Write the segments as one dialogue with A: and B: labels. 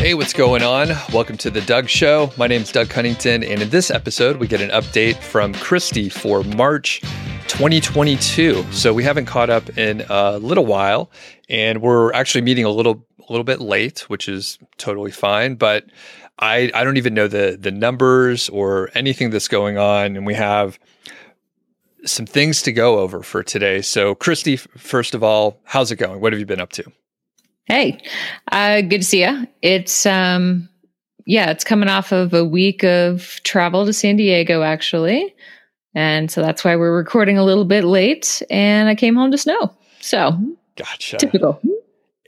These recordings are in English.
A: Hey, what's going on? Welcome to the Doug Show. My name is Doug Cunnington, and in this episode, we get an update from Christy for March 2022. So we haven't caught up in a little while, and we're actually meeting a little a little bit late, which is totally fine. But I I don't even know the the numbers or anything that's going on, and we have some things to go over for today. So, Christy, first of all, how's it going? What have you been up to?
B: Hey, uh, good to see you. It's um, yeah, it's coming off of a week of travel to San Diego, actually, and so that's why we're recording a little bit late. And I came home to snow, so
A: gotcha.
B: Typical.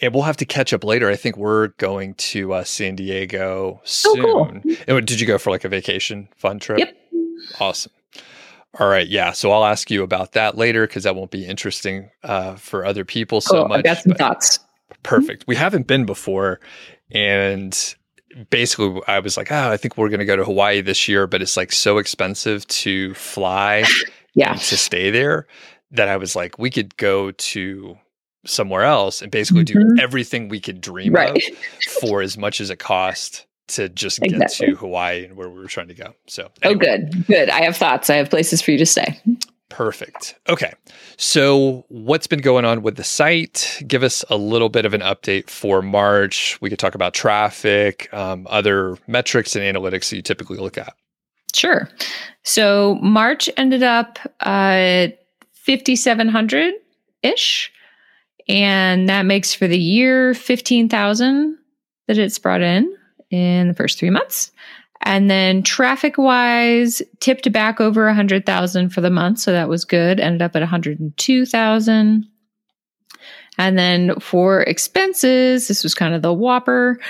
A: And we'll have to catch up later. I think we're going to uh, San Diego soon. Oh, cool. And did you go for like a vacation fun trip?
B: Yep.
A: Awesome. All right, yeah. So I'll ask you about that later because that won't be interesting uh, for other people so much.
B: I got some thoughts.
A: Perfect. We haven't been before, and basically I was like, oh, I think we're going to go to Hawaii this year, but it's like so expensive to fly,
B: yeah,
A: to stay there that I was like, we could go to somewhere else and basically mm-hmm. do everything we could dream right. of for as much as it cost to just get exactly. to Hawaii and where we were trying to go. So,
B: oh, anyway. oh, good, good. I have thoughts. I have places for you to stay.
A: Perfect. Okay. So, what's been going on with the site? Give us a little bit of an update for March. We could talk about traffic, um, other metrics and analytics that you typically look at.
B: Sure. So, March ended up uh, 5,700 ish. And that makes for the year 15,000 that it's brought in in the first three months. And then traffic wise, tipped back over 100,000 for the month. So that was good. Ended up at 102,000. And then for expenses, this was kind of the whopper.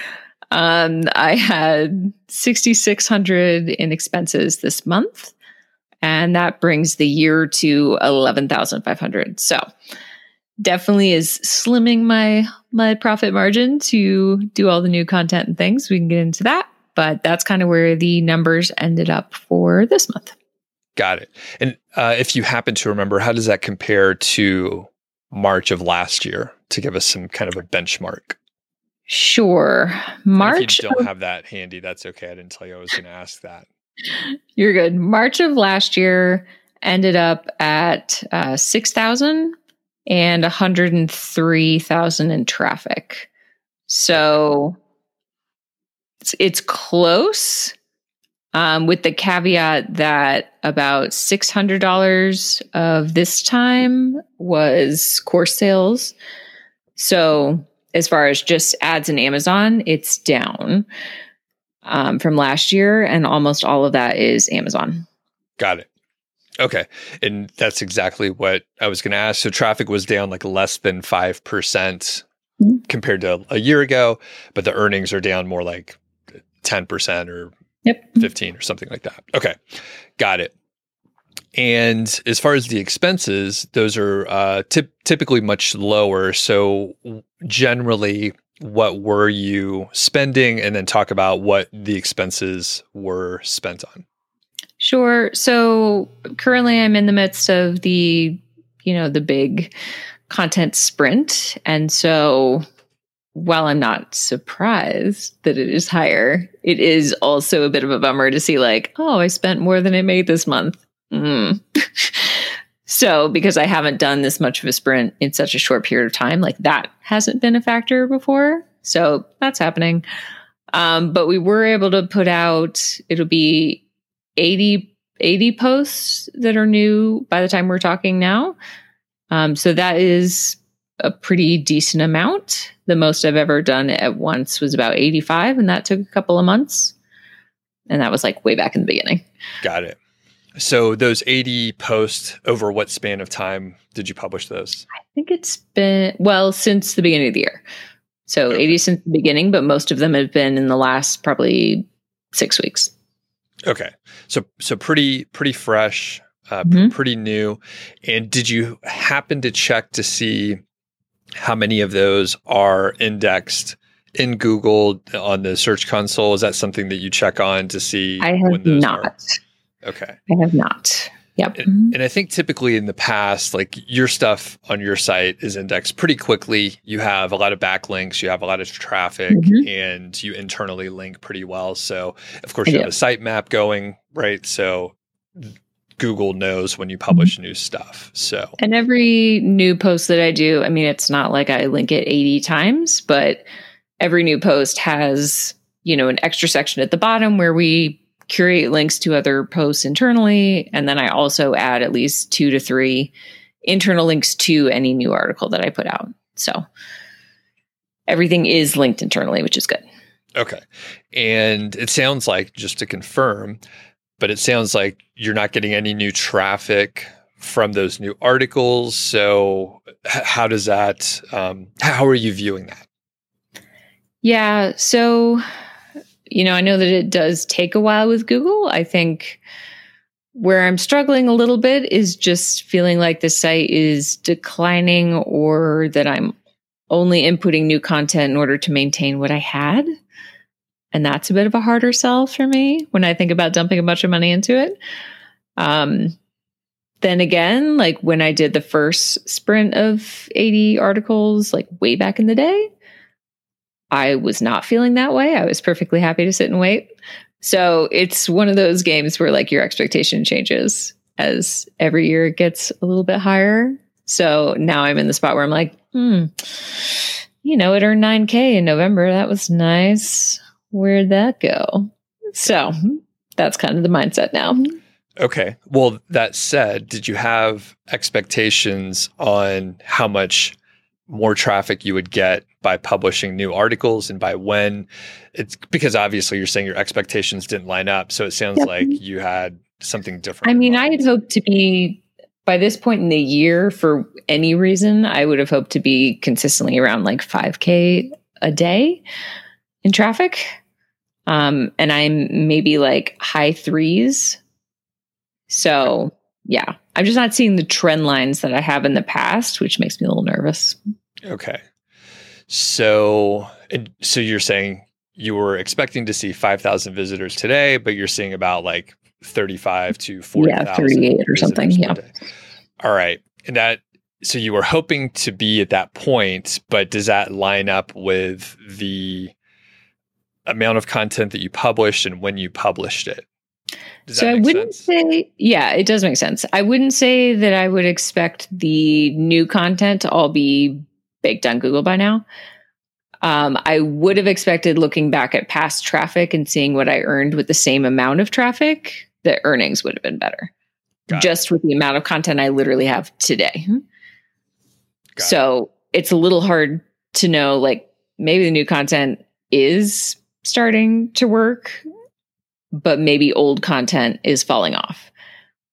B: Um, I had 6,600 in expenses this month. And that brings the year to 11,500. So definitely is slimming my my profit margin to do all the new content and things. We can get into that but that's kind of where the numbers ended up for this month.
A: Got it. And uh, if you happen to remember, how does that compare to March of last year to give us some kind of a benchmark?
B: Sure. March.
A: And if you don't have that handy, that's okay. I didn't tell you I was going to ask that.
B: You're good. March of last year ended up at uh, 6,000 and 103,000 in traffic. So it's, it's close, um, with the caveat that about $600 of this time was course sales. So, as far as just ads in Amazon, it's down um, from last year, and almost all of that is Amazon.
A: Got it. Okay. And that's exactly what I was going to ask. So traffic was down like less than 5% mm-hmm. compared to a year ago, but the earnings are down more like 10% or
B: yep.
A: 15 or something like that. Okay. Got it. And as far as the expenses, those are uh, typically much lower. So, generally, what were you spending? And then talk about what the expenses were spent on.
B: Sure. So, currently, I'm in the midst of the, you know, the big content sprint. And so, while I'm not surprised that it is higher, it is also a bit of a bummer to see, like, oh, I spent more than I made this month. Mm. so, because I haven't done this much of a sprint in such a short period of time, like that hasn't been a factor before. So, that's happening. Um, but we were able to put out, it'll be 80, 80 posts that are new by the time we're talking now. Um, so, that is a pretty decent amount. The most I've ever done at once was about 85, and that took a couple of months. And that was like way back in the beginning.
A: Got it. So those 80 posts over what span of time did you publish those?
B: I think it's been well since the beginning of the year. So okay. 80 since the beginning, but most of them have been in the last probably 6 weeks.
A: Okay. So so pretty pretty fresh, uh, mm-hmm. pretty new. And did you happen to check to see how many of those are indexed in Google on the Search Console? Is that something that you check on to see?
B: I have not.
A: Are? Okay.
B: I have not. Yep.
A: And, and, I think typically in the past, like your stuff on your site is indexed pretty quickly. You have a lot of backlinks, you have a lot of traffic, mm-hmm. and you internally link pretty well. So, of course, you have a sitemap going, right? So, Google knows when you publish new stuff. So,
B: and every new post that I do, I mean, it's not like I link it 80 times, but every new post has, you know, an extra section at the bottom where we curate links to other posts internally. And then I also add at least two to three internal links to any new article that I put out. So everything is linked internally, which is good.
A: Okay. And it sounds like, just to confirm, but it sounds like you're not getting any new traffic from those new articles. So, how does that, um, how are you viewing that?
B: Yeah. So, you know, I know that it does take a while with Google. I think where I'm struggling a little bit is just feeling like the site is declining or that I'm only inputting new content in order to maintain what I had. And that's a bit of a harder sell for me when I think about dumping a bunch of money into it. Um, then again, like when I did the first sprint of 80 articles, like way back in the day, I was not feeling that way. I was perfectly happy to sit and wait. So it's one of those games where like your expectation changes as every year it gets a little bit higher. So now I'm in the spot where I'm like, hmm, you know, it earned 9K in November. That was nice. Where'd that go? So mm-hmm. that's kind of the mindset now. Mm-hmm.
A: Okay. Well, that said, did you have expectations on how much more traffic you would get by publishing new articles and by when it's because obviously you're saying your expectations didn't line up so it sounds yep. like you had something different
B: i mean i had hoped to be by this point in the year for any reason i would have hoped to be consistently around like 5k a day in traffic um and i'm maybe like high threes so yeah i'm just not seeing the trend lines that i have in the past which makes me a little nervous
A: Okay. So, so you're saying you were expecting to see 5,000 visitors today, but you're seeing about like 35 to 40.
B: Yeah, 38 or something. Yeah.
A: All right. And that, so you were hoping to be at that point, but does that line up with the amount of content that you published and when you published it?
B: Does so I wouldn't sense? say, yeah, it does make sense. I wouldn't say that I would expect the new content to all be baked on Google by now. Um, I would have expected looking back at past traffic and seeing what I earned with the same amount of traffic, the earnings would have been better. Got just it. with the amount of content I literally have today. Got so it. it's a little hard to know, like, maybe the new content is starting to work, but maybe old content is falling off.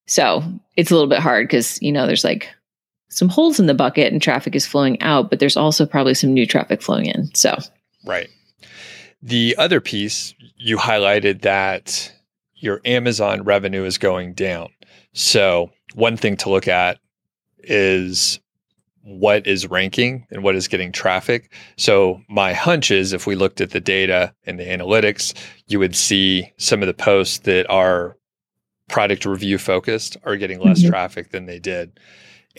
B: So it's a little bit hard because, you know, there's like some holes in the bucket and traffic is flowing out, but there's also probably some new traffic flowing in. So,
A: right. The other piece you highlighted that your Amazon revenue is going down. So, one thing to look at is what is ranking and what is getting traffic. So, my hunch is if we looked at the data and the analytics, you would see some of the posts that are product review focused are getting less mm-hmm. traffic than they did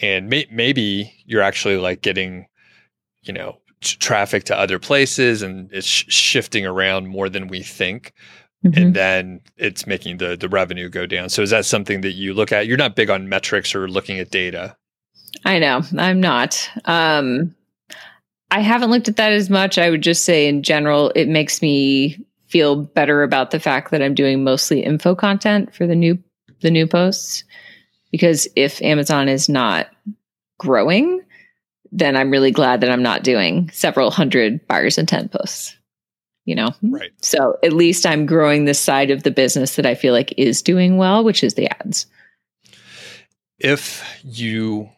A: and may- maybe you're actually like getting you know t- traffic to other places and it's sh- shifting around more than we think mm-hmm. and then it's making the the revenue go down so is that something that you look at you're not big on metrics or looking at data
B: i know i'm not um i haven't looked at that as much i would just say in general it makes me feel better about the fact that i'm doing mostly info content for the new the new posts because if Amazon is not growing, then I'm really glad that I'm not doing several hundred buyer's intent posts. You know?
A: Right.
B: So at least I'm growing this side of the business that I feel like is doing well, which is the ads.
A: If you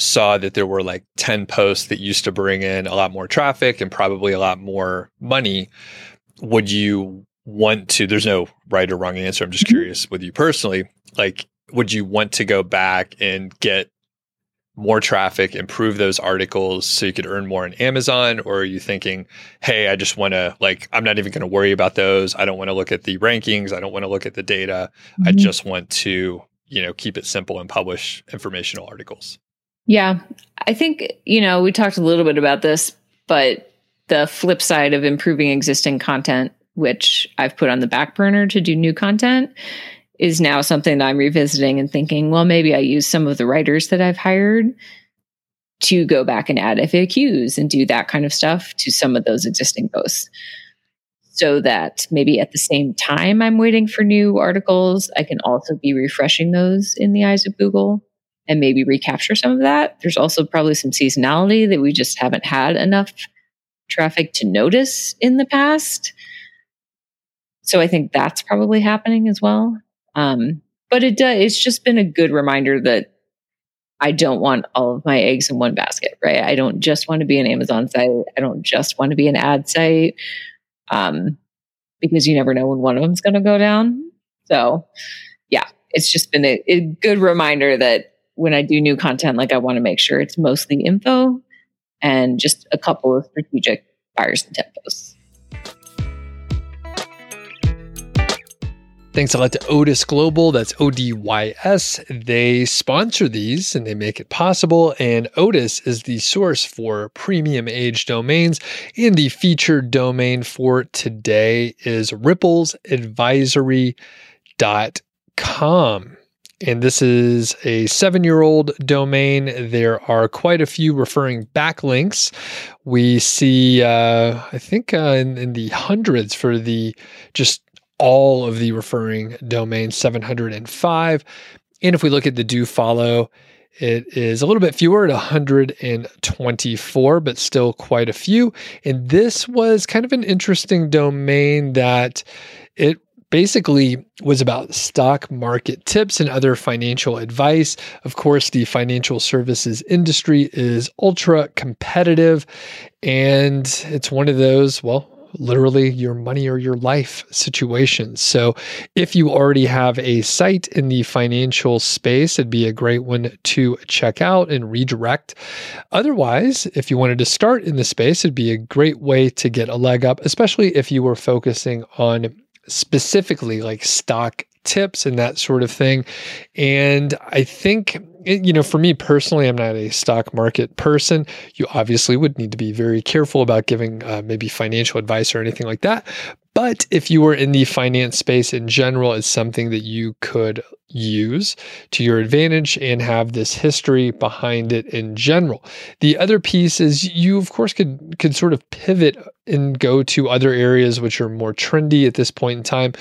A: saw that there were like 10 posts that used to bring in a lot more traffic and probably a lot more money, would you want to? There's no right or wrong answer. I'm just mm-hmm. curious with you personally. Like, would you want to go back and get more traffic, improve those articles so you could earn more on Amazon? Or are you thinking, hey, I just want to, like, I'm not even going to worry about those. I don't want to look at the rankings. I don't want to look at the data. Mm-hmm. I just want to, you know, keep it simple and publish informational articles.
B: Yeah. I think, you know, we talked a little bit about this, but the flip side of improving existing content, which I've put on the back burner to do new content, is now something that I'm revisiting and thinking, well, maybe I use some of the writers that I've hired to go back and add FAQs and do that kind of stuff to some of those existing posts. So that maybe at the same time I'm waiting for new articles, I can also be refreshing those in the eyes of Google and maybe recapture some of that. There's also probably some seasonality that we just haven't had enough traffic to notice in the past. So I think that's probably happening as well. Um, but it does, it's just been a good reminder that I don't want all of my eggs in one basket, right? I don't just want to be an Amazon site. I don't just want to be an ad site. Um, because you never know when one of them's going to go down. So yeah, it's just been a, a good reminder that when I do new content, like I want to make sure it's mostly info and just a couple of strategic buyer's intent posts.
A: Thanks a lot to Odys Global. That's O D Y S. They sponsor these and they make it possible. And Odys is the source for premium age domains. And the featured domain for today is ripplesadvisory.com. And this is a seven year old domain. There are quite a few referring backlinks. We see, uh, I think, uh, in, in the hundreds for the just all of the referring domains, 705. And if we look at the do follow, it is a little bit fewer at 124, but still quite a few. And this was kind of an interesting domain that it basically was about stock market tips and other financial advice. Of course, the financial services industry is ultra competitive, and it's one of those, well, literally your money or your life situations. So, if you already have a site in the financial space, it'd be a great one to check out and redirect. Otherwise, if you wanted to start in the space, it'd be a great way to get a leg up, especially if you were focusing on specifically like stock tips and that sort of thing. And I think, you know, for me personally, I'm not a stock market person. You obviously would need to be very careful about giving uh, maybe financial advice or anything like that. But if you were in the finance space in general, it's something that you could use to your advantage and have this history behind it in general. The other piece is you of course could could sort of pivot and go to other areas which are more trendy at this point in time,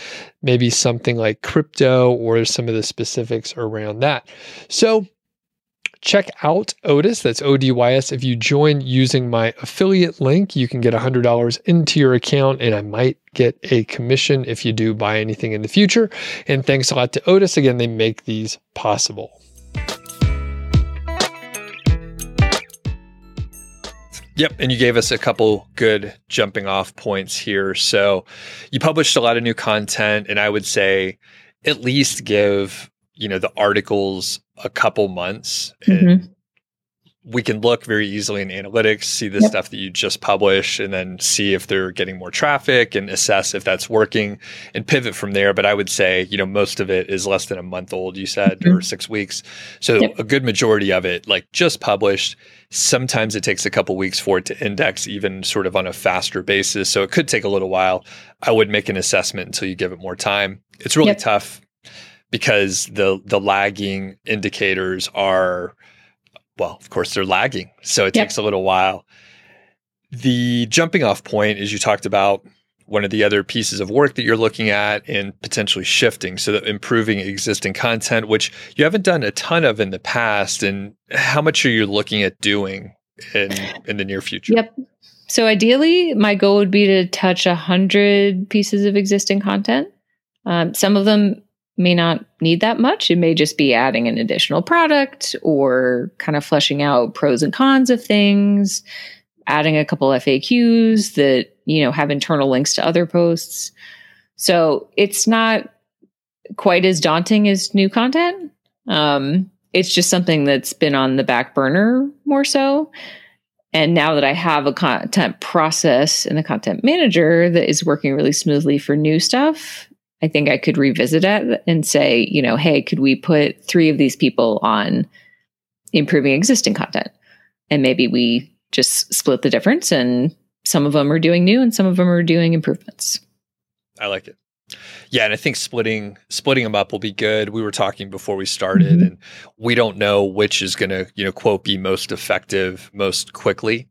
A: maybe something like crypto or some of the specifics around that. So check out Odys. That's O D Y S. If you join using my affiliate link, you can get $100 into your account, and I might get a commission if you do buy anything in the future. And thanks a lot to Odys. Again, they make these possible. Yep. And you gave us a couple good jumping off points here. So you published a lot of new content, and I would say at least give you know the articles a couple months mm-hmm. we can look very easily in analytics see the yep. stuff that you just publish and then see if they're getting more traffic and assess if that's working and pivot from there but i would say you know most of it is less than a month old you said mm-hmm. or 6 weeks so yep. a good majority of it like just published sometimes it takes a couple weeks for it to index even sort of on a faster basis so it could take a little while i would make an assessment until you give it more time it's really yep. tough because the the lagging indicators are well, of course they're lagging. So it yep. takes a little while. The jumping off point is you talked about one of the other pieces of work that you're looking at and potentially shifting so that improving existing content which you haven't done a ton of in the past and how much are you looking at doing in in the near future
B: yep so ideally my goal would be to touch a hundred pieces of existing content um, some of them may not need that much. It may just be adding an additional product or kind of fleshing out pros and cons of things, adding a couple FAQs that, you know, have internal links to other posts. So it's not quite as daunting as new content. Um, it's just something that's been on the back burner more so. And now that I have a content process and a content manager that is working really smoothly for new stuff, I think I could revisit it and say, you know, hey, could we put three of these people on improving existing content? And maybe we just split the difference and some of them are doing new and some of them are doing improvements.
A: I like it. Yeah, and I think splitting splitting them up will be good. We were talking before we started, mm-hmm. and we don't know which is going to you know quote be most effective most quickly.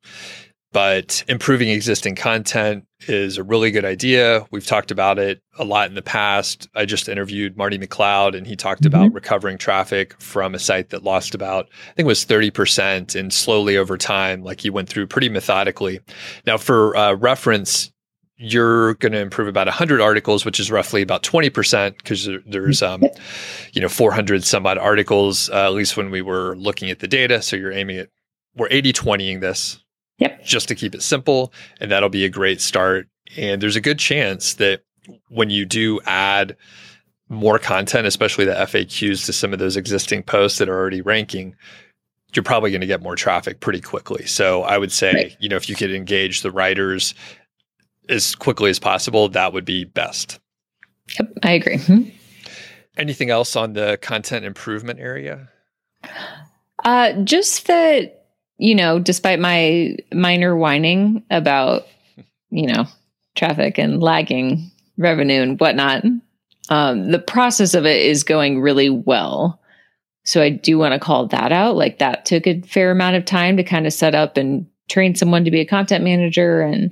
A: But improving existing content is a really good idea. We've talked about it a lot in the past. I just interviewed Marty McLeod, and he talked mm-hmm. about recovering traffic from a site that lost about, I think it was 30%, and slowly over time, like he went through pretty methodically. Now, for uh, reference, you're going to improve about 100 articles which is roughly about 20% because there's um, you know 400 some odd articles uh, at least when we were looking at the data so you're aiming at we're 80 20ing this
B: yep
A: just to keep it simple and that'll be a great start and there's a good chance that when you do add more content especially the faqs to some of those existing posts that are already ranking you're probably going to get more traffic pretty quickly. So I would say, right. you know, if you could engage the writers as quickly as possible, that would be best.
B: Yep, I agree. Mm-hmm.
A: Anything else on the content improvement area?
B: Uh, just that, you know, despite my minor whining about, you know, traffic and lagging revenue and whatnot, um, the process of it is going really well. So I do want to call that out. Like that took a fair amount of time to kind of set up and train someone to be a content manager and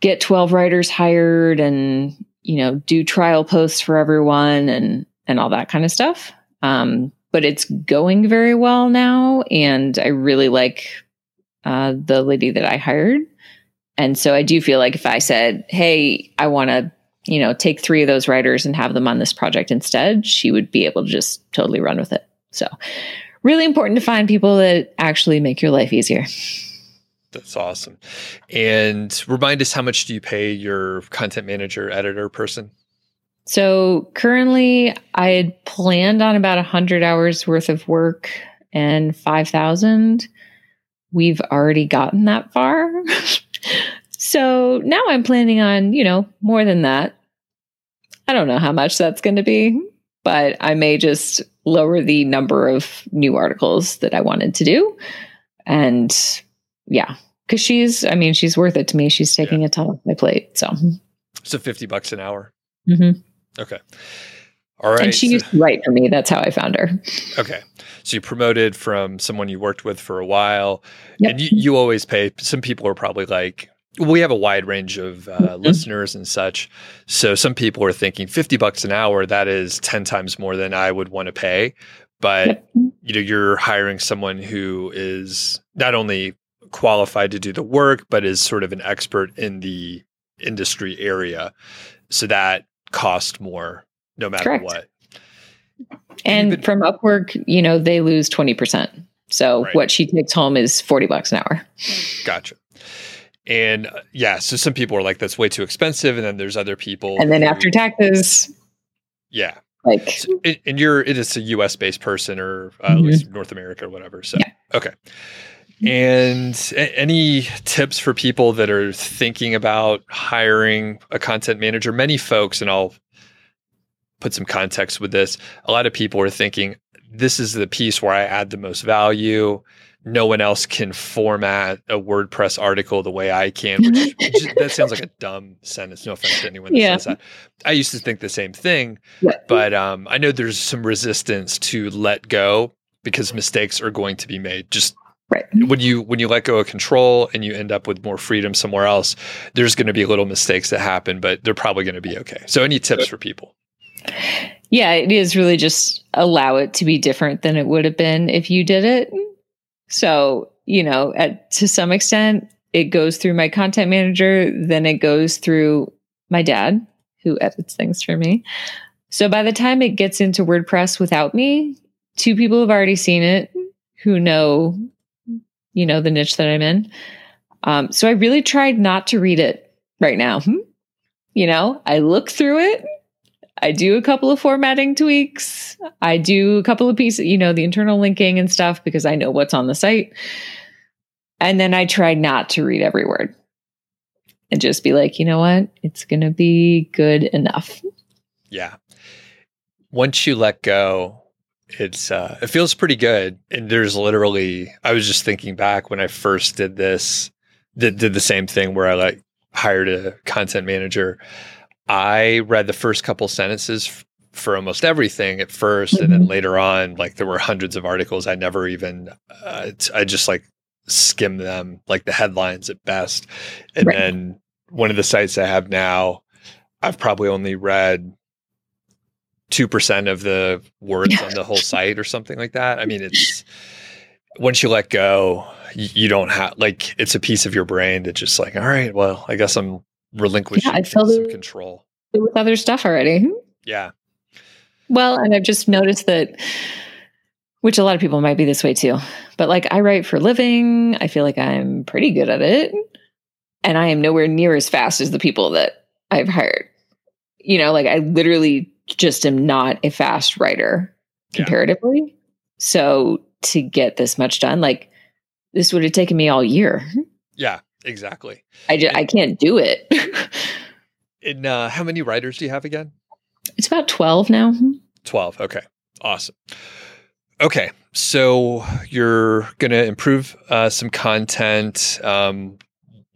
B: get 12 writers hired and you know do trial posts for everyone and and all that kind of stuff um, but it's going very well now and i really like uh, the lady that i hired and so i do feel like if i said hey i want to you know take three of those writers and have them on this project instead she would be able to just totally run with it so really important to find people that actually make your life easier
A: that's awesome. And remind us how much do you pay your content manager, editor person?
B: So currently, I had planned on about 100 hours worth of work and 5,000. We've already gotten that far. so now I'm planning on, you know, more than that. I don't know how much that's going to be, but I may just lower the number of new articles that I wanted to do. And yeah, because she's, I mean, she's worth it to me. She's taking yeah. a ton off my plate. So,
A: so 50 bucks an hour.
B: Mm-hmm.
A: Okay. All right.
B: And she used to write for me. That's how I found her.
A: Okay. So you promoted from someone you worked with for a while. Yep. And you, you always pay. Some people are probably like, we have a wide range of uh, mm-hmm. listeners and such. So some people are thinking 50 bucks an hour, that is 10 times more than I would want to pay. But, yep. you know, you're hiring someone who is not only qualified to do the work, but is sort of an expert in the industry area. So that cost more no matter Correct. what.
B: And been, from Upwork, you know, they lose 20%. So right. what she takes home is 40 bucks an hour.
A: Gotcha. And uh, yeah, so some people are like, that's way too expensive. And then there's other people.
B: And then who, after taxes.
A: Yeah.
B: Like,
A: so it, and you're, it is a US based person or uh, mm-hmm. at least North America or whatever. So, yeah. okay. And any tips for people that are thinking about hiring a content manager? Many folks, and I'll put some context with this, a lot of people are thinking, this is the piece where I add the most value. No one else can format a WordPress article the way I can, which, which that sounds like a dumb sentence. No offense to anyone that yeah. says that. I used to think the same thing, yeah. but um, I know there's some resistance to let go because mistakes are going to be made. Just
B: Right.
A: When you when you let go of control and you end up with more freedom somewhere else, there's going to be little mistakes that happen, but they're probably going to be okay. So any tips for people?
B: Yeah, it is really just allow it to be different than it would have been if you did it. So, you know, at to some extent it goes through my content manager, then it goes through my dad who edits things for me. So by the time it gets into WordPress without me, two people have already seen it who know you know, the niche that I'm in. Um, so I really tried not to read it right now. Hmm? You know, I look through it. I do a couple of formatting tweaks. I do a couple of pieces, you know, the internal linking and stuff because I know what's on the site. And then I try not to read every word and just be like, you know what? It's going to be good enough.
A: Yeah. Once you let go, it's uh it feels pretty good. And there's literally I was just thinking back when I first did this, did, did the same thing where I like hired a content manager. I read the first couple sentences f- for almost everything at 1st
B: Mm-hmm.
A: and then later on, like there were hundreds of articles I never even, uh, t- I just like skim them, like the headlines at best. And
B: Right.
A: then one of the sites I have now, I've probably only read 2% of the words on the whole site or something like that. I mean, it's once you let go, you don't have like it's a piece of your brain that just like, all right, well, I guess I'm relinquishing
B: I
A: some control.
B: With other stuff already.
A: Yeah.
B: Well, and I've just noticed that, which a lot of people might be this way too. But like I write for a living, I feel like I'm pretty good at it. And I am nowhere near as fast as the people that I've hired. You know, like I literally just am not a fast writer
A: Yeah.
B: comparatively. So to get this much done, like this would have taken me all year.
A: Yeah, exactly.
B: I just, I can't do it.
A: And uh, how many writers do you have again?
B: it's about 12 now.
A: 12. Okay. Awesome. Okay. So you're going to improve uh, some content. Um,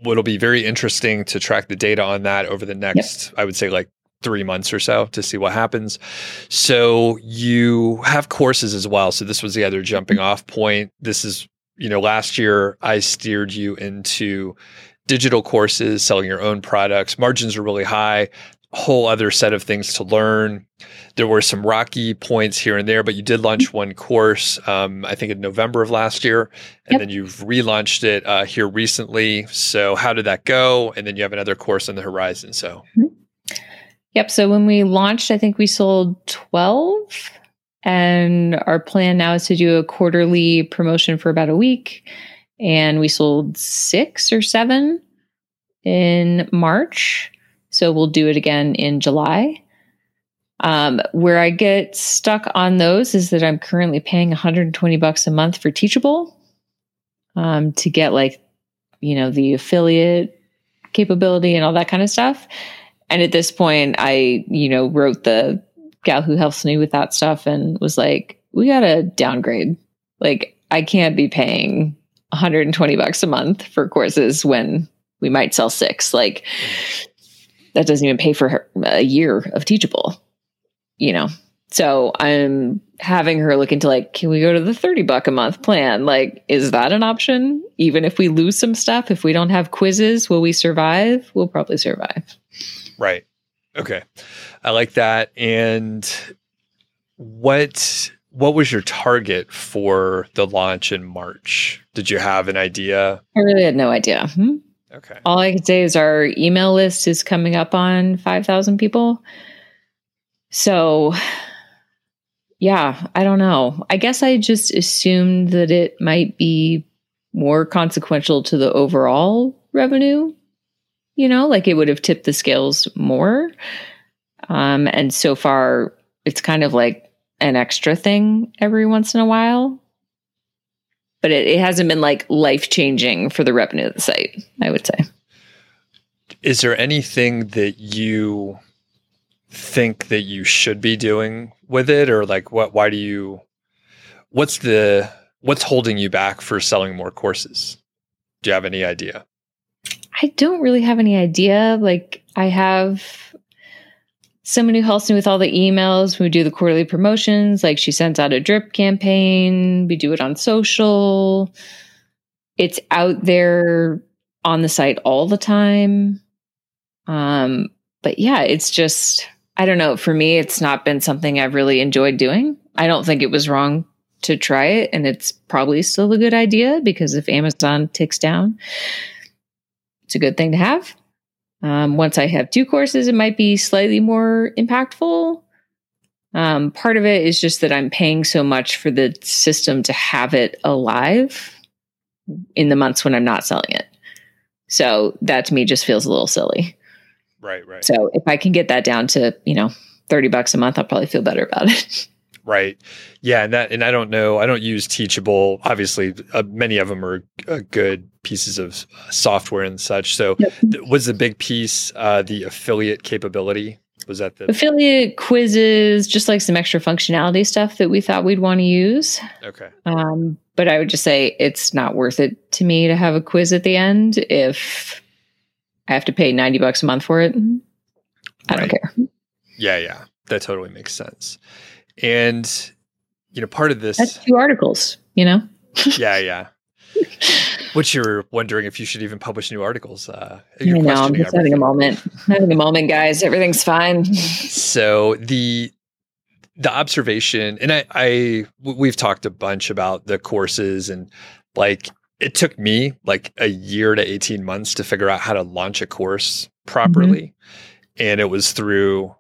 A: what'll be very interesting to track the data on that over the next, I would say, like three months or so to see what happens. So you have courses as well. So this was the other jumping off point. This is, you know, last year I steered you into digital courses, selling your own products. Margins are really high whole other set of things to learn. There were some rocky points here and there, but you did launch one course, um, I think in November of last year, and
B: Yep.
A: then you've relaunched it uh, here recently. So, how did that go? And then you have another course on the horizon. So,
B: Yep. So when we launched, I think we sold 12. And our plan now is to do a quarterly promotion for about a week. And we sold six or seven in March. So we'll do it again in July. Um, where I get stuck on those is that I'm currently paying 120 bucks a month for Teachable um, to get like, you know, the affiliate capability and all that kind of stuff. And at this point, I, you know, wrote the gal who helps me with that stuff and was like, we got to downgrade. Like, I can't be paying 120 bucks a month for courses when we might sell six. Like, that doesn't even pay for her, a year of teachable, you know? So I'm having her look into like, can we go to the 30 buck a month plan? Like, is that an option? Even if we lose some stuff, if we don't have quizzes, will we survive? We'll probably survive.
A: Right. Okay. I like that. And what what was your target for the launch in March? Did you have an idea?
B: I really had no idea. Hmm?
A: Okay.
B: All I could say is our email list is coming up on 5,000 people. So, yeah, I don't know. I guess I just assumed that it might be more consequential to the overall revenue. You know, like it would have tipped the scales more. Um, and so far, it's kind of like an extra thing every once in a while. But it, it hasn't been like life changing for the revenue of the site, I would say.
A: Is there anything that you think that you should be doing with it or like what why do you what's the what's holding you back for selling more courses? Do you have any idea?
B: I don't really have any idea. Like, I have someone who helps me with all the emails. We do the quarterly promotions. Like, she sends out a drip campaign. We do it on social. It's out there on the site all the time. Um, but yeah, it's just, I don't know. For me, it's not been something I've really enjoyed doing. I don't think it was wrong to try it. And it's probably still a good idea because if Amazon ticks down, it's a good thing to have. Um, once I have two courses, it might be slightly more impactful. Um, part of it is just that I'm paying so much for the system to have it alive in the months when I'm not selling it. So that to me just feels a little silly.
A: Right, right.
B: So if I can get that down to, you know, 30 bucks a month, I'll probably feel better about it.
A: Right. Yeah, and that and I don't know. I don't use Teachable. Obviously, uh, many of them are uh, good pieces of uh, software and such. So,
B: Yep.
A: th- was the big piece uh, the affiliate capability? Was that the
B: affiliate quizzes, just like some extra functionality stuff that we thought we'd want to use.
A: okay?
B: Um, but I would just say it's not worth it to me to have a quiz at the end if I have to pay 90 bucks a month for it. I don't care.
A: Yeah, yeah, that totally makes sense. And you know, part of this,
B: That's two articles, you know?
A: yeah, yeah. Which you're wondering if you should even publish new articles. Uh, you're
B: know, I'm just having a moment. having a moment, guys. Everything's fine.
A: So the the observation, and I, I, we've talked a bunch about the courses, and like it took me like a year to eighteen months to figure out how to launch a course properly, and it was through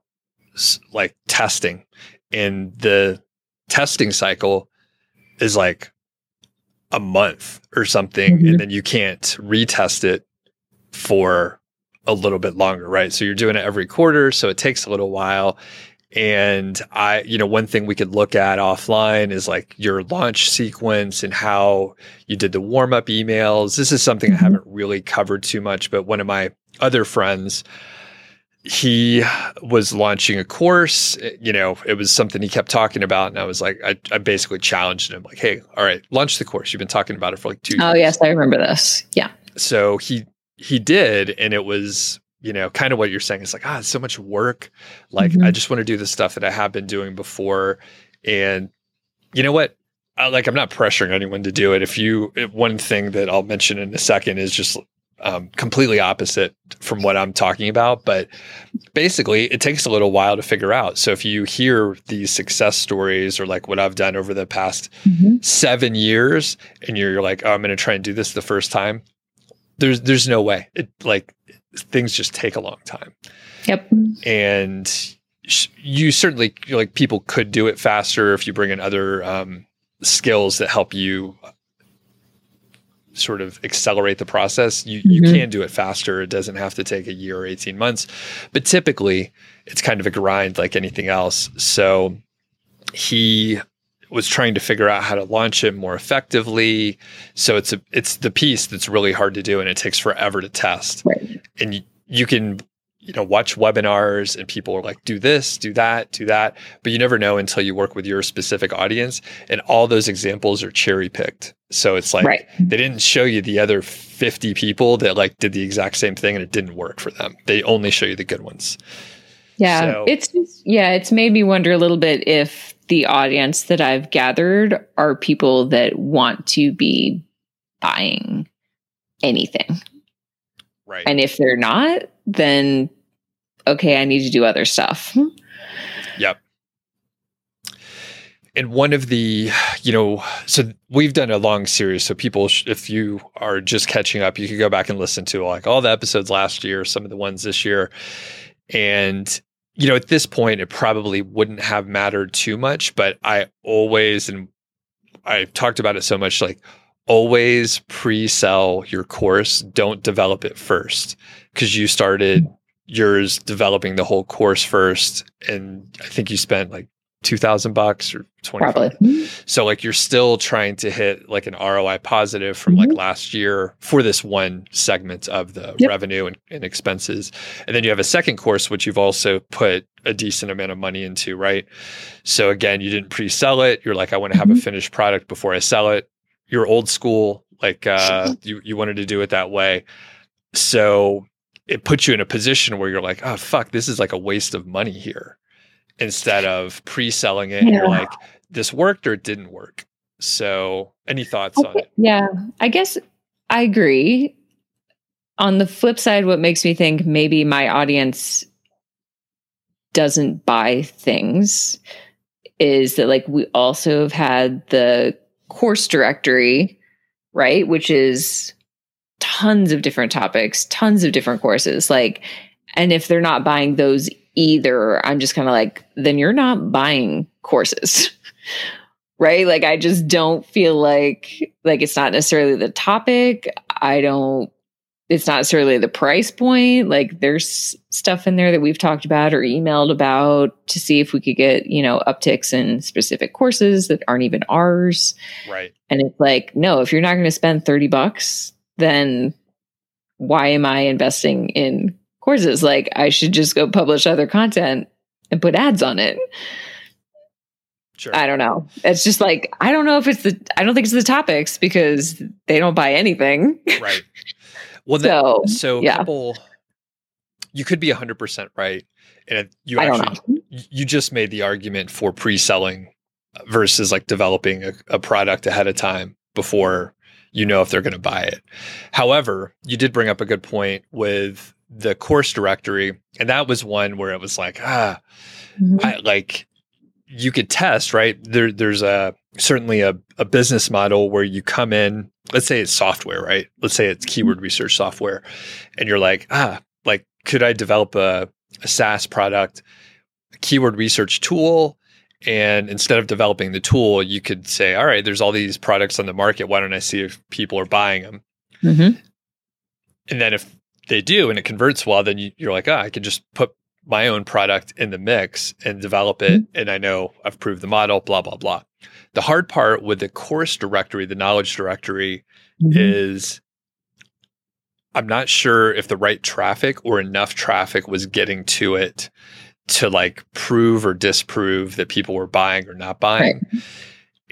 A: like testing, and the testing cycle is like a month or something,
B: Mhm.
A: and then you can't retest it for a little bit longer, right? So you're doing it every quarter, so it takes a little while. And I, you know, one thing we could look at offline is like your launch sequence and how you did the warm up emails. This is something I
B: Mhm.
A: haven't really covered too much, but one of my other friends, he was launching a course. You know, it was something he kept talking about. And I was like, I, I basically challenged him, like, hey, all right, launch the course. You've been talking about it for like two
B: Oh,
A: years
B: yes, I remember this. Yeah.
A: so he he did and it was you know kind of what you're saying it's like ah it's so much work like
B: Mhm.
A: i just want to do the stuff that i have been doing before and you know what I, like i'm not pressuring anyone to do it if you if one thing that i'll mention in a second is just um, completely opposite from what i'm talking about but basically it takes a little while to figure out so if you hear these success stories or like what i've done over the past seven years and you're, you're like, oh, I'm going to try and do this the first time. There's there's no way. It like things just take a long time,
B: Yep.
A: and you certainly like people could do it faster if you bring in other um, skills that help you sort of accelerate the process. You you
B: Mhm.
A: can do it faster. It doesn't have to take a year or 18 months, but typically it's kind of a grind like anything else. So he was trying to figure out how to launch it more effectively. So it's a it's the piece that's really hard to do and it takes forever to test.
B: Right.
A: And you, you can you know watch webinars and people are like do this, do that, do that, but you never know until you work with your specific audience and all those examples are cherry picked. So it's like
B: right.
A: they didn't show you the other 50 people that like did the exact same thing and it didn't work for them. They only show you the good ones.
B: Yeah.
A: So-
B: It's just, yeah, it's made me wonder a little bit if the audience that I've gathered are people that want to be buying anything.
A: Right.
B: And if they're not, then okay, I need to do other stuff. Hmm.
A: Yep. And one of the, you know, so we've done a long series. So people, sh- if you are just catching up, you could go back and listen to like all the episodes last year, some of the ones this year. And, you know, at this point, it probably wouldn't have mattered too much, but I always, and I talked about it so much, like always pre sell your course. Don't develop it first because you started yours developing the whole course first. And I think you spent like 2000 bucks or 20
B: Probably.
A: so like you're still trying to hit like an ROI positive from like
B: Mhm.
A: last year for this one segment of the
B: Yep.
A: revenue and, and expenses. And then you have a second course which you've also put a decent amount of money into, right? So again, you didn't pre-sell it. You're like, I want to have a
B: Mhm.
A: finished product before I sell it. You're old school, like uh you, you wanted to do it that way. So it puts you in a position where you're like, oh fuck, this is like a waste of money here. Instead of pre-selling it,
B: Yeah.
A: you're like, this worked or it didn't work. So, any thoughts on it?
B: Yeah, I guess I agree. On the flip side, what makes me think maybe my audience doesn't buy things is that like we also have had the course directory, right? Which is tons of different topics, tons of different courses. Like, and if they're not buying those either, I'm just kind of like, then you're not buying courses. right like i just don't feel like like it's not necessarily the topic i don't it's not necessarily the price point like there's stuff in there that we've talked about or emailed about to see if we could get you know upticks in specific courses that aren't even ours
A: Right.
B: and it's like no if you're not going to spend 30 bucks then why am i investing in courses. Like I should just go publish other content and put ads on it.
A: Sure.
B: I don't know. It's just like I don't know if it's the I don't think it's the topics because they don't buy anything.
A: right. Well,
B: So,
A: then, so
B: yeah.
A: people, you could be hundred percent right, and you actually you just made the argument for pre-selling versus like developing a, a product ahead of time before you know if they're going to buy it. However, you did bring up a good point with the course directory, and that was one where it was like, ah,
B: Mhm.
A: I, like you could test, right? There, there's a certainly a, a business model where you come in, let's say it's software, right? Let's say it's keyword research software, and you're like, ah, like could I develop a, a SaaS product, a keyword research tool? And instead of developing the tool, you could say, all right, there's all these products on the market. Why don't I see if people are buying them?
B: Mhm.
A: And then if they do and it converts well, then you, you're like, ah, I can just put my own product in the mix and develop it. And I know I've proved the model, blah, blah, blah. The hard part with the course directory, the knowledge directory,
B: Mhm.
A: is I'm not sure if the right traffic or enough traffic was getting to it to like prove or disprove that people were buying or not buying.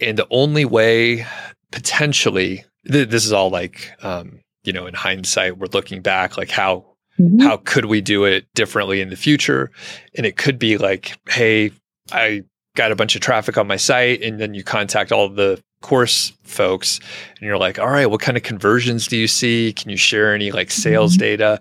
A: And the only way potentially, th- this is all like, um, you know, in hindsight, we're looking back, like how
B: Mhm.
A: how could we do it differently in the future and it could be like hey i got a bunch of traffic on my site and then you contact all the course folks and you're like all right what kind of conversions do you see can you share any like sales
B: Mhm.
A: data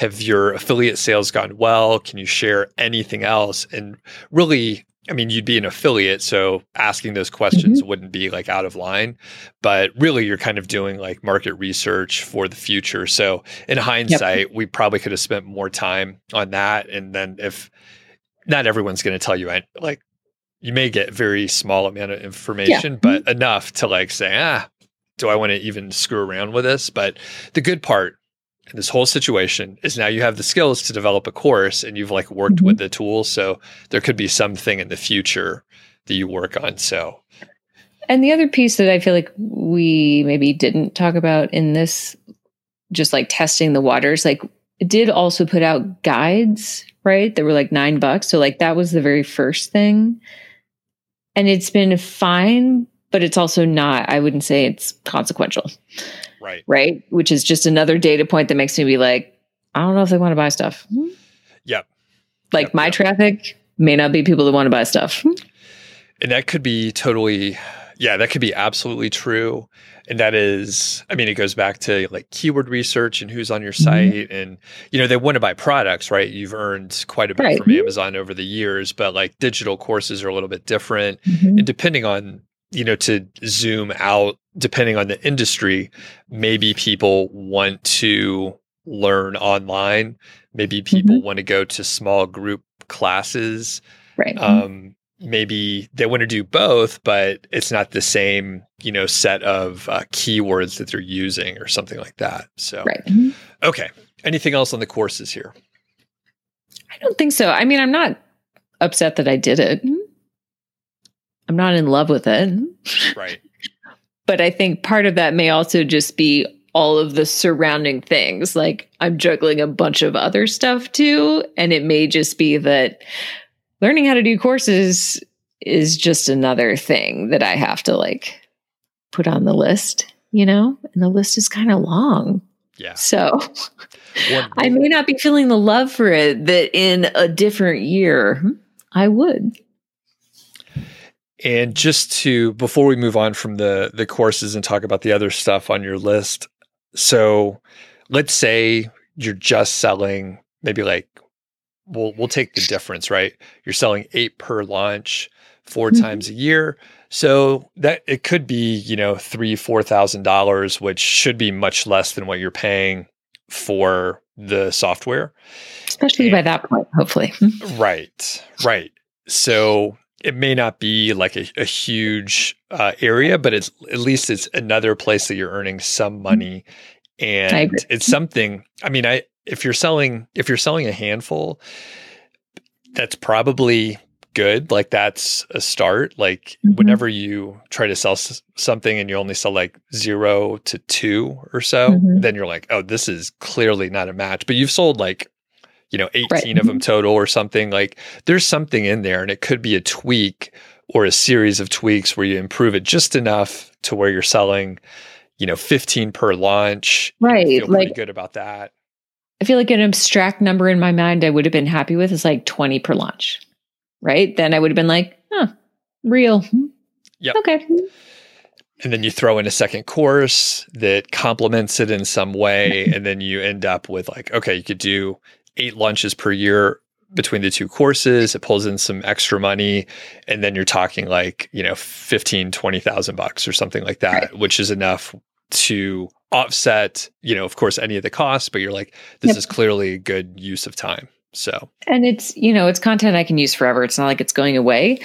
A: have your affiliate sales gone well? Can you share anything else? And really i mean you'd be an affiliate so asking those questions wouldn't be like out of line but really you're kind of doing like market research for the future. So in hindsight, we probably could have spent more time on that. And then if not everyone's going to tell you, like you may get very small amount of information, but enough to like say, ah, do I want to even screw around with this? But the good part this whole situation is now you have the skills to develop a course and you've like worked
B: Mhm.
A: with the tools. So there could be something in the future that you work on. So
B: And the other piece that I feel like we maybe didn't talk about in this, just like testing the waters, like did also put out guides, right? That were like nine bucks. So like that was the very first thing. And it's been fine, but it's also not, I wouldn't say it's consequential,
A: right.
B: right? Which is just another data point that makes me be like, I don't know if they want to buy stuff. Hmm.
A: Yep.
B: Like
A: Yep,
B: my
A: yep.
B: traffic may not be people that want to buy stuff. Hmm.
A: And that could be totally, yeah, that could be absolutely true. And that is, I mean, it goes back to like keyword research and who's on your
B: Mhm.
A: site. And, you know, they want to buy products, right? You've earned quite a bit
B: Right.
A: from Amazon over the years, but like digital courses are a little bit different. Mm-hmm. And depending on, you know, to zoom out, depending on the industry, maybe people want to learn online. Maybe people want to go to small group classes
B: Right.
A: um, maybe they want to do both, but it's not the same, you know, set of uh, keywords that they're using or something like that. So,
B: right.
A: okay. Anything else on the courses here?
B: I don't think so. I mean, I'm not upset that I did it. I'm not in love with it.
A: Right.
B: But I think part of that may also just be all of the surrounding things. Like I'm juggling a bunch of other stuff too. And it may just be that learning how to do courses is just another thing that I have to like put on the list, you know? And the list is kind of long.
A: Yeah.
B: So I may not be feeling the love for it that in a different year mm-hmm. I would.
A: And just to before we move on from the the courses and talk about the other stuff on your list. So, let's say you're just selling maybe like we'll we'll take the difference, right? You're selling 8 per launch 4
B: Mhm.
A: times a year. So that it could be, you know, three, four thousand dollars, which should be much less than what you're paying for the software.
B: Especially by that point, hopefully.
A: Right, right. So it may not be like a, a huge uh, area, but it's at least it's another place that you're earning some money, and it's something. I mean, I if you're selling if you're selling a handful, that's probably good. Like that's a start. Like
B: Mhm.
A: whenever you try to sell s- something and you only sell like zero to two or so,
B: Mhm.
A: then you're like, oh, this is clearly not a match. But you've sold like you know, 18 right. of them mm-hmm. total or something. Like there's something in there and it could be a tweak or a series of tweaks where you improve it just enough to where you're selling, you know, 15 per launch.
B: Right.
A: like good about that.
B: I feel like an abstract number in my mind I would have been happy with is like 20 per launch. Right. Then I would have been like, huh, real.
A: Hmm, yep.
B: Okay.
A: And then you throw in a second course that complements it in some way. and then you end up with like, okay, you could do eight lunches per year between the two courses. It pulls in some extra money. And then you're talking like, you know, 15, 20,000 bucks or something like that, right. which is enough to offset, you know, of course, any of the costs, but you're like, this yep. is clearly a good use of time. So,
B: and it's, you know, it's content I can use forever. It's not like it's going away.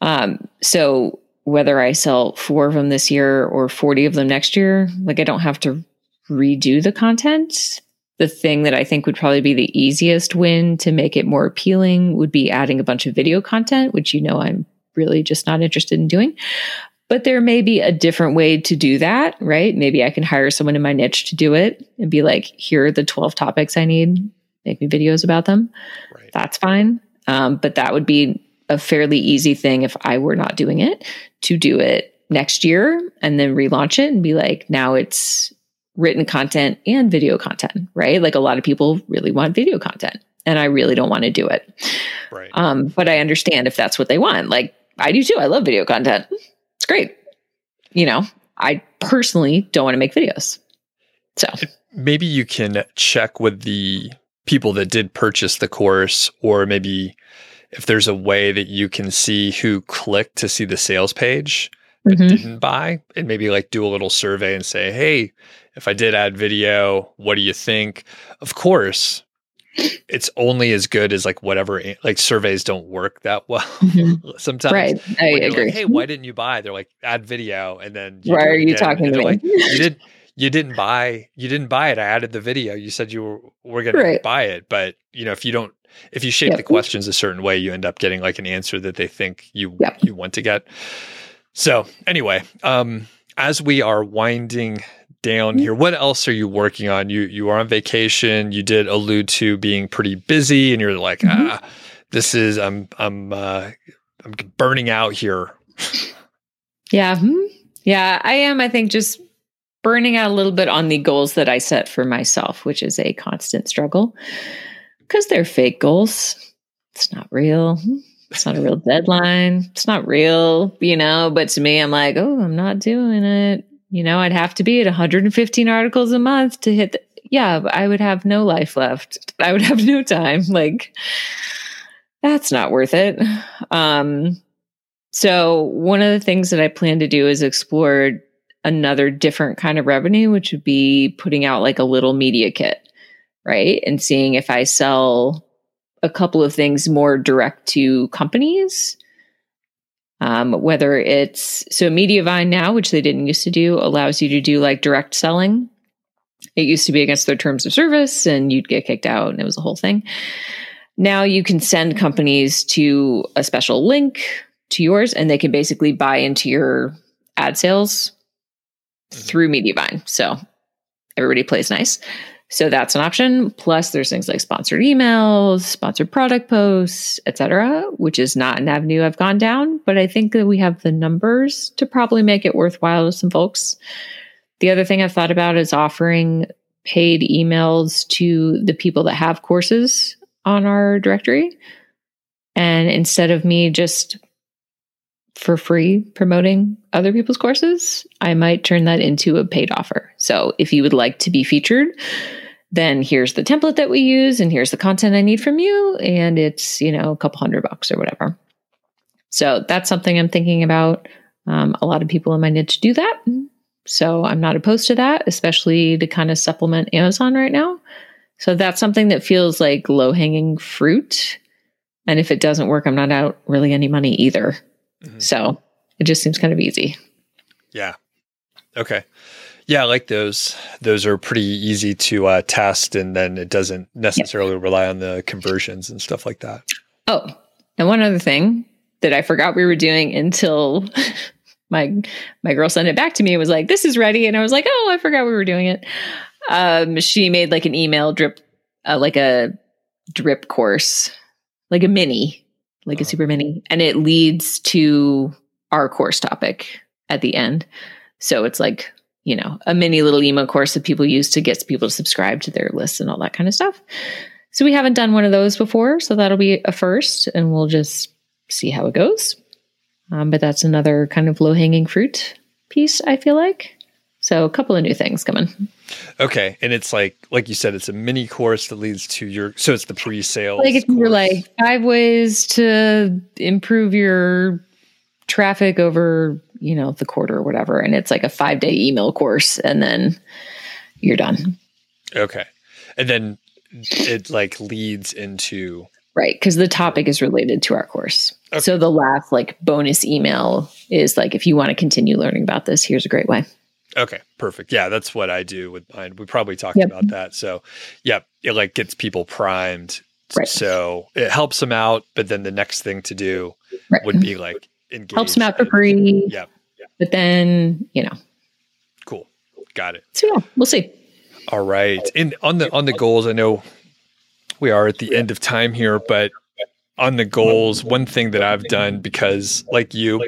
B: Um, so whether I sell four of them this year or 40 of them next year, like I don't have to redo the content. The thing that I think would probably be the easiest win to make it more appealing would be adding a bunch of video content, which you know I'm really just not interested in doing. But there may be a different way to do that, right? Maybe I can hire someone in my niche to do it and be like, here are the 12 topics I need, make me videos about them. Right. That's fine. Um, but that would be a fairly easy thing if I were not doing it to do it next year and then relaunch it and be like, now it's written content and video content, right? Like a lot of people really want video content and I really don't want to do it.
A: Right.
B: Um, but I understand if that's what they want. Like I do too. I love video content. It's great. You know, I personally don't want to make videos. So
A: maybe you can check with the people that did purchase the course or maybe if there's a way that you can see who clicked to see the sales page but mm-hmm. didn't buy and maybe like do a little survey and say hey if i did add video what do you think of course it's only as good as like whatever like surveys don't work that well mm-hmm. sometimes
B: right i agree
A: like, hey why didn't you buy they're like add video and then
B: why are you talking to me
A: like you did you didn't buy you didn't buy it i added the video you said you were, were going right. to buy it but you know if you don't if you shape yep. the questions a certain way, you end up getting like an answer that they think you yep. you want to get. So anyway, um, as we are winding down here, what else are you working on? You you are on vacation. You did allude to being pretty busy, and you're like, mm-hmm. ah, this is I'm I'm uh, I'm burning out here.
B: yeah, hmm. yeah, I am. I think just burning out a little bit on the goals that I set for myself, which is a constant struggle because they're fake goals. It's not real. It's not a real deadline. It's not real, you know. But to me, I'm like, oh, I'm not doing it. You know, I'd have to be at 115 articles a month to hit the, yeah, I would have no life left. I would have no time. Like, that's not worth it. Um, so, one of the things that I plan to do is explore another different kind of revenue, which would be putting out like a little media kit right? And seeing if I sell a couple of things more direct to companies. Um, whether it's so Mediavine now, which they didn't used to do, allows you to do like direct selling. It used to be against their terms of service and you'd get kicked out and it was a whole thing. Now you can send companies to a special link to yours and they can basically buy into your ad sales mm-hmm. through Mediavine. So everybody plays nice. So that's an option. Plus, there's things like sponsored emails, sponsored product posts, etc., which is not an avenue I've gone down, but I think that we have the numbers to probably make it worthwhile to some folks. The other thing I've thought about is offering paid emails to the people that have courses on our directory. And instead of me just for free promoting other people's courses, I might turn that into a paid offer. So if you would like to be featured, then here's the template that we use and here's the content I need from you. And it's, you know, a couple hundred bucks or whatever. So that's something I'm thinking about. Um, a lot of people in my niche do that. So I'm not opposed to that, especially to kind of supplement Amazon right now. So that's something that feels like low hanging fruit. And if it doesn't work, I'm not out really any money either. Mm-hmm. So it just seems kind of easy.
A: Yeah. Okay. Yeah, I like those. Those are pretty easy to uh, test, and then it doesn't necessarily yep. rely on the conversions and stuff like that.
B: Oh, and one other thing that I forgot we were doing until my my girl sent it back to me and was like, "This is ready," and I was like, "Oh, I forgot we were doing it." Um, she made like an email drip, uh, like a drip course, like a mini, like a
A: Uh-huh.
B: super mini, and it leads to our course topic at the end. So it's like, you know, a mini little email course that people use to get people to subscribe to their list and all that kind of stuff. So we haven't done one of those before, so that'll be a first, and we'll just see how it goes. Um, but that's another kind of low hanging fruit piece, I feel like. So a couple of new things coming.
A: Okay, and it's like like you said, it's a mini course that leads to your. So it's the pre-sale.
B: like if you're like five ways to improve your traffic over you know the quarter or whatever and it's like a five day email course and then you're done
A: okay, and then it like leads into
B: right because the topic is related to our course
A: Okay.
B: so the last like bonus email is like if you want to continue learning about this here's a great way
A: Okay, perfect. Yeah, that's what I do with mine. We probably talked
B: Yep.
A: about that. So, yep, it like gets people primed.
B: Right.
A: So it helps them out, but then the next thing to do
B: right
A: would be like
B: helps them out for free
A: Yep.
B: but then you know
A: Cool. Got it.
B: so yeah we'll see
A: All right. And on the on the goals, I know we are at the end of time here, but on the goals, one thing that I've done because like you,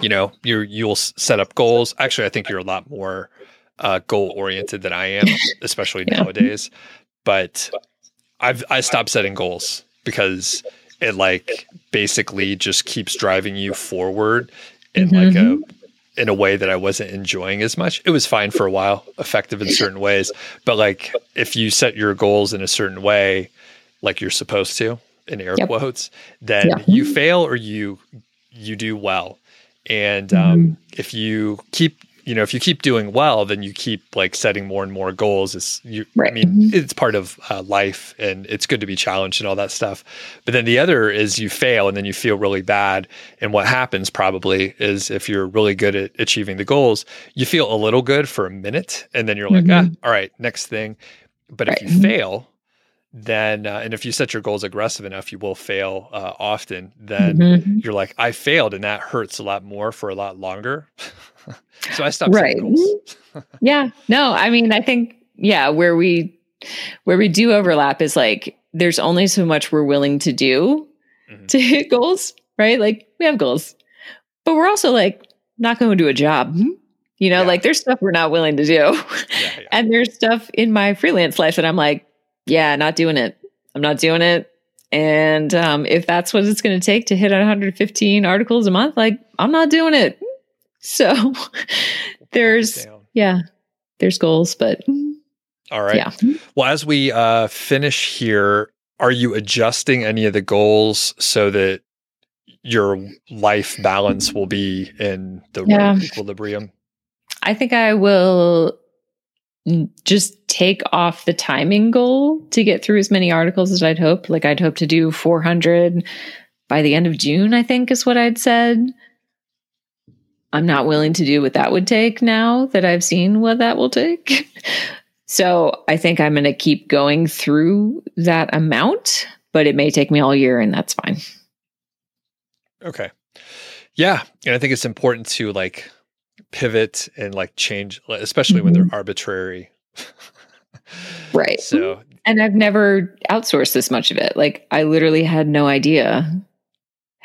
A: you know, you you'll set up goals. Actually, I think you're a lot more uh, goal oriented than I am, especially
B: Yeah.
A: nowadays. But I've I stopped setting goals because it like basically just keeps driving you forward in like a in a way that I wasn't enjoying as much. It was fine for a while, effective in certain ways, but like if you set your goals in a certain way, like you're supposed to, in air
B: Yep.
A: quotes, then
B: Yeah.
A: you fail or you you do well. And um,
B: Mm-hmm.
A: if you keep you know if you keep doing well then you keep like setting more and more goals it's you i
B: Right.
A: mean
B: Mhm.
A: it's part of uh, life and it's good to be challenged and all that stuff but then the other is you fail and then you feel really bad and what happens probably is if you're really good at achieving the goals you feel a little good for a minute and then you're like
B: Mhm.
A: ah all right next thing but if
B: Right.
A: you fail then uh, and if you set your goals aggressive enough you will fail uh, often then
B: Mhm.
A: you're like i failed and that hurts a lot more for a lot longer so i stopped
B: Right. yeah. No i mean i think yeah where we where we do overlap is like there's only so much we're willing to do
A: Mhm.
B: to hit goals right? Like we have goals. But we're also like not going to do a job. You know
A: Yeah.
B: like there's stuff we're not willing to do.
A: Yeah, yeah.
B: and there's stuff in my freelance life that i'm like yeah not doing it. I'm not doing it. And um, if that's what it's going to take to hit 115 articles a month like i'm not doing it so there's
A: Down.
B: yeah there's goals but
A: all right.
B: yeah.
A: Well as we uh finish here are you adjusting any of the goals so that your life balance will be in the right
B: Yeah.
A: equilibrium?
B: I think i will just take off the timing goal to get through as many articles as i'd hoped like i'd hope to do 400 by the end of june i think is what i'd said i'm not willing to do what that would take now that i've seen what that will take so i think i'm going to keep going through that amount but it may take me all year and that's fine
A: Okay. Yeah. And I think it's important to like pivot and like change, especially when they're mm-hmm. arbitrary.
B: right
A: So,
B: And I've never outsourced this much of it. Like I literally had no idea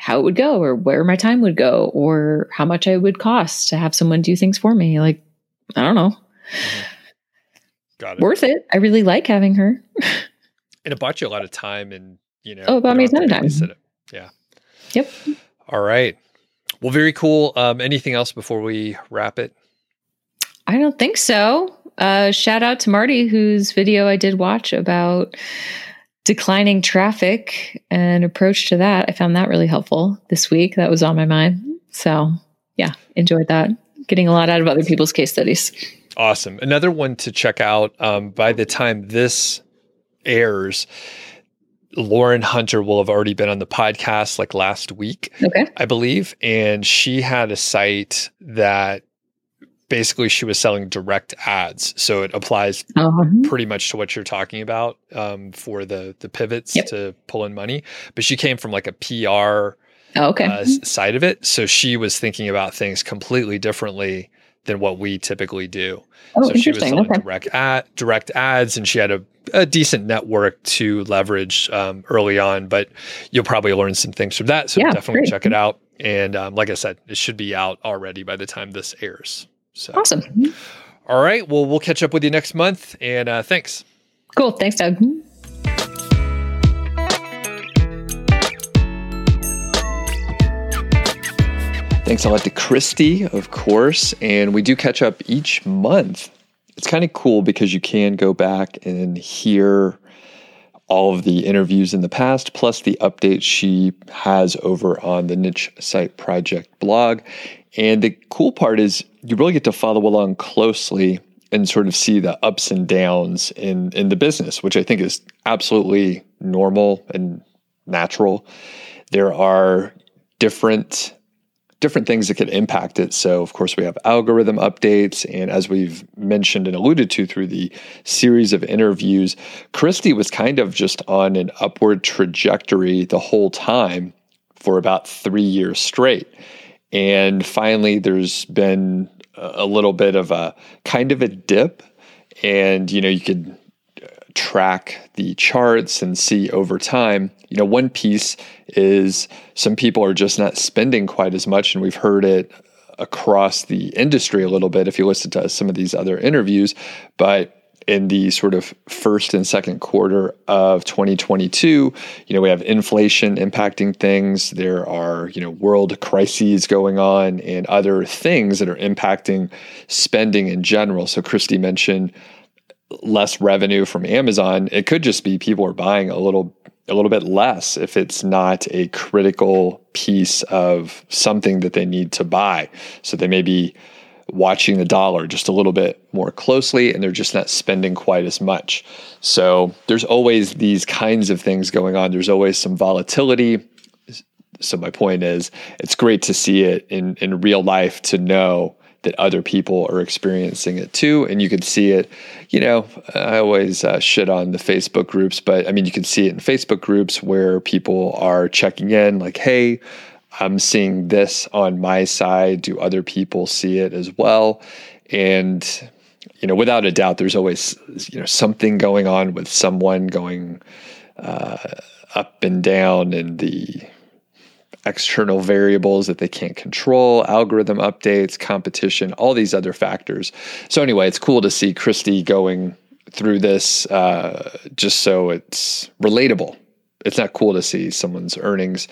B: how it would go or where my time would go or how much I would cost to have someone do things for me. Like, I don't know.
A: got it.
B: Worth it. I really like having her.
A: And it bought you a lot of time and, you know,
B: Oh, it bought me a ton of time.
A: Yeah.
B: Yep.
A: All right. Well, very cool. Um, anything else before we wrap it?
B: I don't think so. Uh, shout out to Marty, whose video I did watch about declining traffic and approach to that. I found that really helpful this week. That was on my mind. So, yeah, enjoyed that. Getting a lot out of other people's case studies.
A: Awesome. Another one to check out um, by the time this airs, Lauren Hunter will have already been on the podcast like last week,
B: Okay.
A: I believe. And she had a site that basically she was selling direct ads. So it applies
B: Um,
A: pretty much to what you're talking about um, for the the pivots
B: Yep.
A: to pull in money. But she came from like a PR
B: oh, okay.
A: uh, side of it. So she was thinking about things completely differently than what we typically do.
B: Oh,
A: so she was selling
B: Okay.
A: direct ad, direct ads, and she had a, a decent network to leverage um, early on. But you'll probably learn some things from that. So
B: Yeah,
A: definitely
B: great.
A: check it out. And um, like I said, it should be out already by the time this airs. So
B: Awesome.
A: all right, well we'll catch up with you next month. And uh, thanks.
B: Cool. Thanks, Doug.
A: Thanks a lot to Christy, of course. And we do catch up each month. It's kind of cool because you can go back and hear all of the interviews in the past, plus the updates she has over on the Niche Site Project blog. And the cool part is you really get to follow along closely and sort of see the ups and downs in, in the business, which I think is absolutely normal and natural. There are different different things that could impact it. So, of course, we have algorithm updates. And as we've mentioned and alluded to through the series of interviews, Christy was kind of just on an upward trajectory the whole time for about three years straight. And finally, there's been a little bit of a kind of a dip. And, you know, you could track the charts and see over time. You know, one piece is some people are just not spending quite as much, and we've heard it across the industry a little bit if you listen to some of these other interviews. But in the sort of first and second quarter of 2022, you know, we have inflation impacting things. There are, you know, world crises going on and other things that are impacting spending in general. So Christy mentioned less revenue from Amazon, it could just be people are buying a little a little bit less if it's not a critical piece of something that they need to buy. So they may be watching the dollar just a little bit more closely and they're just not spending quite as much. So there's always these kinds of things going on. There's always some volatility. So my point is it's great to see it in in real life to know that other people are experiencing it too. And you can see it, you know, I always uh, shit on the Facebook groups, but I mean, you can see it in Facebook groups where people are checking in like, hey, I'm seeing this on my side. Do other people see it as well? And, you know, without a doubt, there's always, you know, something going on with someone going uh, up and down in the external variables that they can't control, algorithm updates, competition, all these other factors. So, anyway, it's cool to see Christy going through this uh, just so it's relatable. It's not cool to see someone's earnings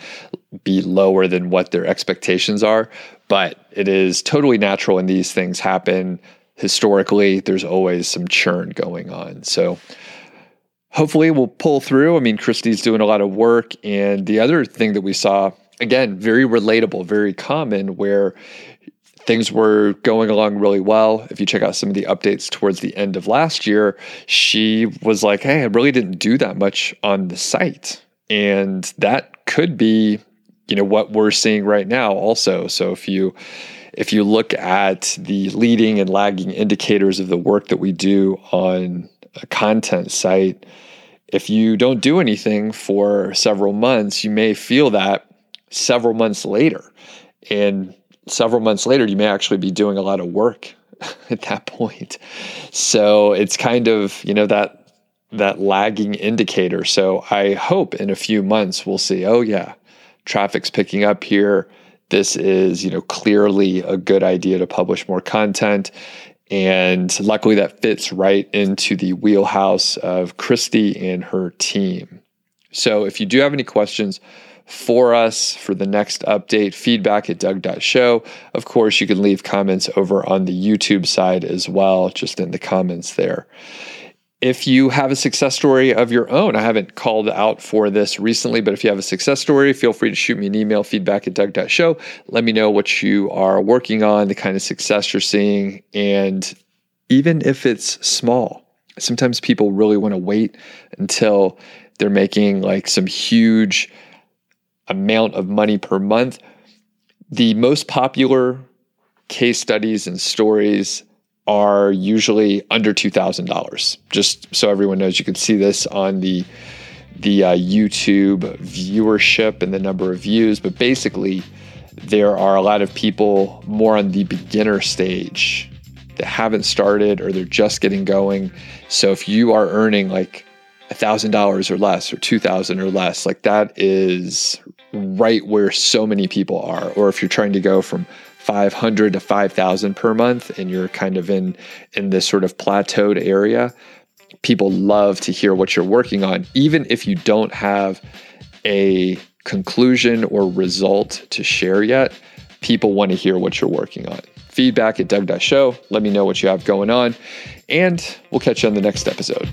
A: be lower than what their expectations are, but it is totally natural when these things happen historically. There's always some churn going on. So, hopefully we'll pull through. I mean, Christy's doing a lot of work. And the other thing that we saw, again, very relatable, very common, where things were going along really well. If you check out some of the updates towards the end of last year, she was like, Hey, I really didn't do that much on the site. And that could be, you know, what we're seeing right now also. So if you if you look at the leading and lagging indicators of the work that we do on a content site, if you don't do anything for several months, you may feel that several months later. And several months later, you may actually be doing a lot of work at that point. So it's kind of, you know, that that lagging indicator. So I hope in a few months we'll see, oh yeah, traffic's picking up here. This is, you know, clearly a good idea to publish more content. And luckily, that fits right into the wheelhouse of Christy and her team. So, if you do have any questions for us for the next update, feedback at Doug.show. Of course, you can leave comments over on the YouTube side as well, just in the comments there. If you have a success story of your own, I haven't called out for this recently, but if you have a success story, feel free to shoot me an email, feedback at Doug.show. Let me know what you are working on, the kind of success you're seeing, and even if it's small. Sometimes people really want to wait until they're making like some huge amount of money per month. The most popular case studies and stories are usually under $2,000. Just so everyone knows, you can see this on the the uh, YouTube viewership and the number of views, but basically there are a lot of people more on the beginner stage that haven't started or they're just getting going. So if you are earning like $1,000 or less or 2000 or less, like that is right where so many people are. Or if you're trying to go from 500 to 5000 per month and you're kind of in in this sort of plateaued area, people love to hear what you're working on even if you don't have a conclusion or result to share yet. People want to hear what you're working on. Feedback at Doug Show. Let me know what you have going on, and we'll catch you on the next episode.